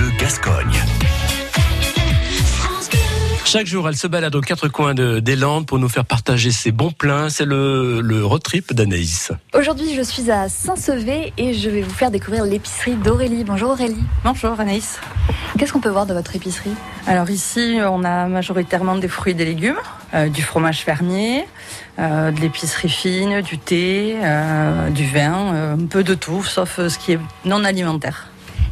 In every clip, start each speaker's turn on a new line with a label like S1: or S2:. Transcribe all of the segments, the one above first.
S1: Bleu Gascogne.
S2: Chaque jour, elle se balade aux quatre coins de, des Landes pour nous faire partager ses bons plans. C'est le, le road trip d'Anaïs.
S3: Aujourd'hui, je suis à Saint-Sevé et je vais vous faire découvrir l'épicerie d'Aurélie. Bonjour Aurélie.
S4: Bonjour Anaïs.
S3: Qu'est-ce qu'on peut voir dans votre épicerie?
S4: Alors ici, on a majoritairement des fruits et des légumes, euh, du fromage fermier, euh, de l'épicerie fine, du thé, euh, du vin, euh, un peu de tout, sauf ce qui est non alimentaire.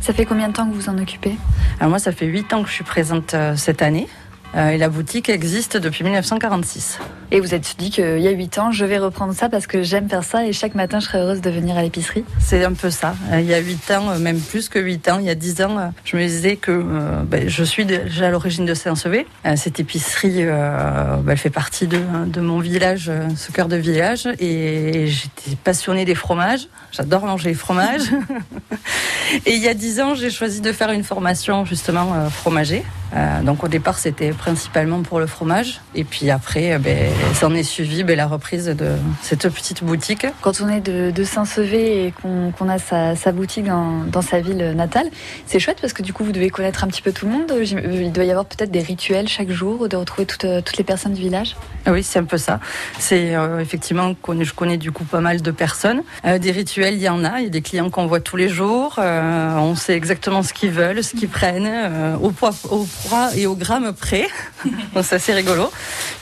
S3: Ça fait combien de temps que vous en occupez
S4: Alors moi, ça fait 8 ans que je suis présente euh, cette année. euh, et la boutique existe depuis 1946.
S3: Et vous êtes dit qu'il y a 8 ans, je vais reprendre ça parce que j'aime faire ça et chaque matin, je serai heureuse de venir à l'épicerie.
S4: C'est un peu ça. Euh, Il y a 8 ans, même plus que 8 ans, il y a 10 ans, je me disais que euh, ben, je suis déjà à l'origine de Saint-Sevé. Cette épicerie, euh, ben, elle fait partie de, de mon village, ce cœur de village. Et j'étais passionnée des fromages. J'adore manger les fromages. et il y a 10 ans, j'ai choisi de faire une formation justement euh, fromager. Euh, donc au départ, c'était principalement pour le fromage. Et puis après, euh, ben, s'en est suivi ben, la reprise de cette petite boutique.
S3: Quand on est de, de Saint-Sevé et qu'on a sa, sa boutique dans, dans sa ville natale, c'est chouette parce que du coup, vous devez connaître un petit peu tout le monde. J'im- Il doit y avoir peut-être des rituels chaque jour de retrouver toutes, euh, toutes les personnes du village.
S4: Ah Oui, c'est un peu ça. C'est euh, effectivement, je connais du coup pas mal de personnes. Euh, des rituels, il y en a. Il y a des clients qu'on voit tous les jours. Euh, on sait exactement ce qu'ils veulent, ce qu'ils prennent, euh, au poids, au et au gramme près. Donc c'est assez rigolo.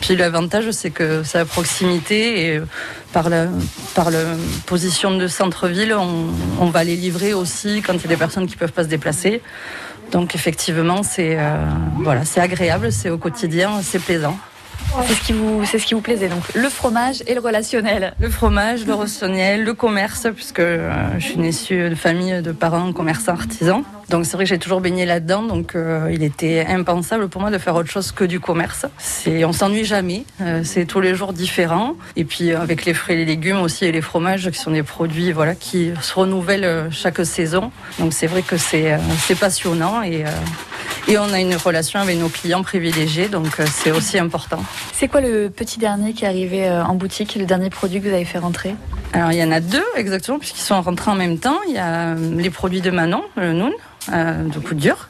S4: Puis l'avantage, c'est que c'est à proximité et euh, par la, par la position de centre-ville, on, on va les livrer aussi quand il y a des personnes qui peuvent pas se déplacer. Donc effectivement, c'est euh, voilà, c'est agréable, c'est au quotidien, c'est plaisant.
S3: C'est ce qui vous, c'est ce qui vous plaisait donc le fromage et le relationnel.
S4: Le fromage, le relationnel, le commerce, puisque euh, je suis issue de famille de parents commerçants artisans. Donc c'est vrai que j'ai toujours baigné là-dedans, donc euh, il était impensable pour moi de faire autre chose que du commerce. C'est, on s'ennuie jamais, euh, c'est tous les jours différent. Et puis avec les fruits et les légumes aussi et les fromages, qui sont des produits voilà qui se renouvellent chaque saison. Donc c'est vrai que c'est c'est passionnant et et on a une relation avec nos clients privilégiés, donc euh, c'est aussi important.
S3: C'est quoi le petit dernier qui est arrivé euh, en boutique, le dernier produit que vous avez fait rentrer?
S4: Alors il y en a deux exactement puisqu'ils sont rentrés en même temps. Il y a euh, les produits de Manon, le Noun, euh, de coup dur,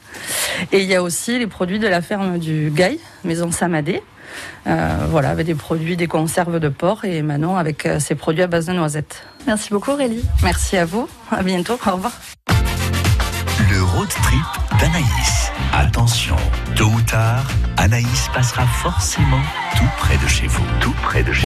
S4: et il y a aussi les produits de la ferme du Gaille, Maison Samadé. Euh, voilà, avec des produits, des conserves de porc et Manon avec euh, ses produits à base de noisettes.
S3: Merci beaucoup Aurélie.
S4: Merci à vous, à bientôt, au revoir.
S1: Le road trip d'Anaïs. Attention, tôt ou tard, Anaïs passera forcément tout près de chez vous. Tout près de chez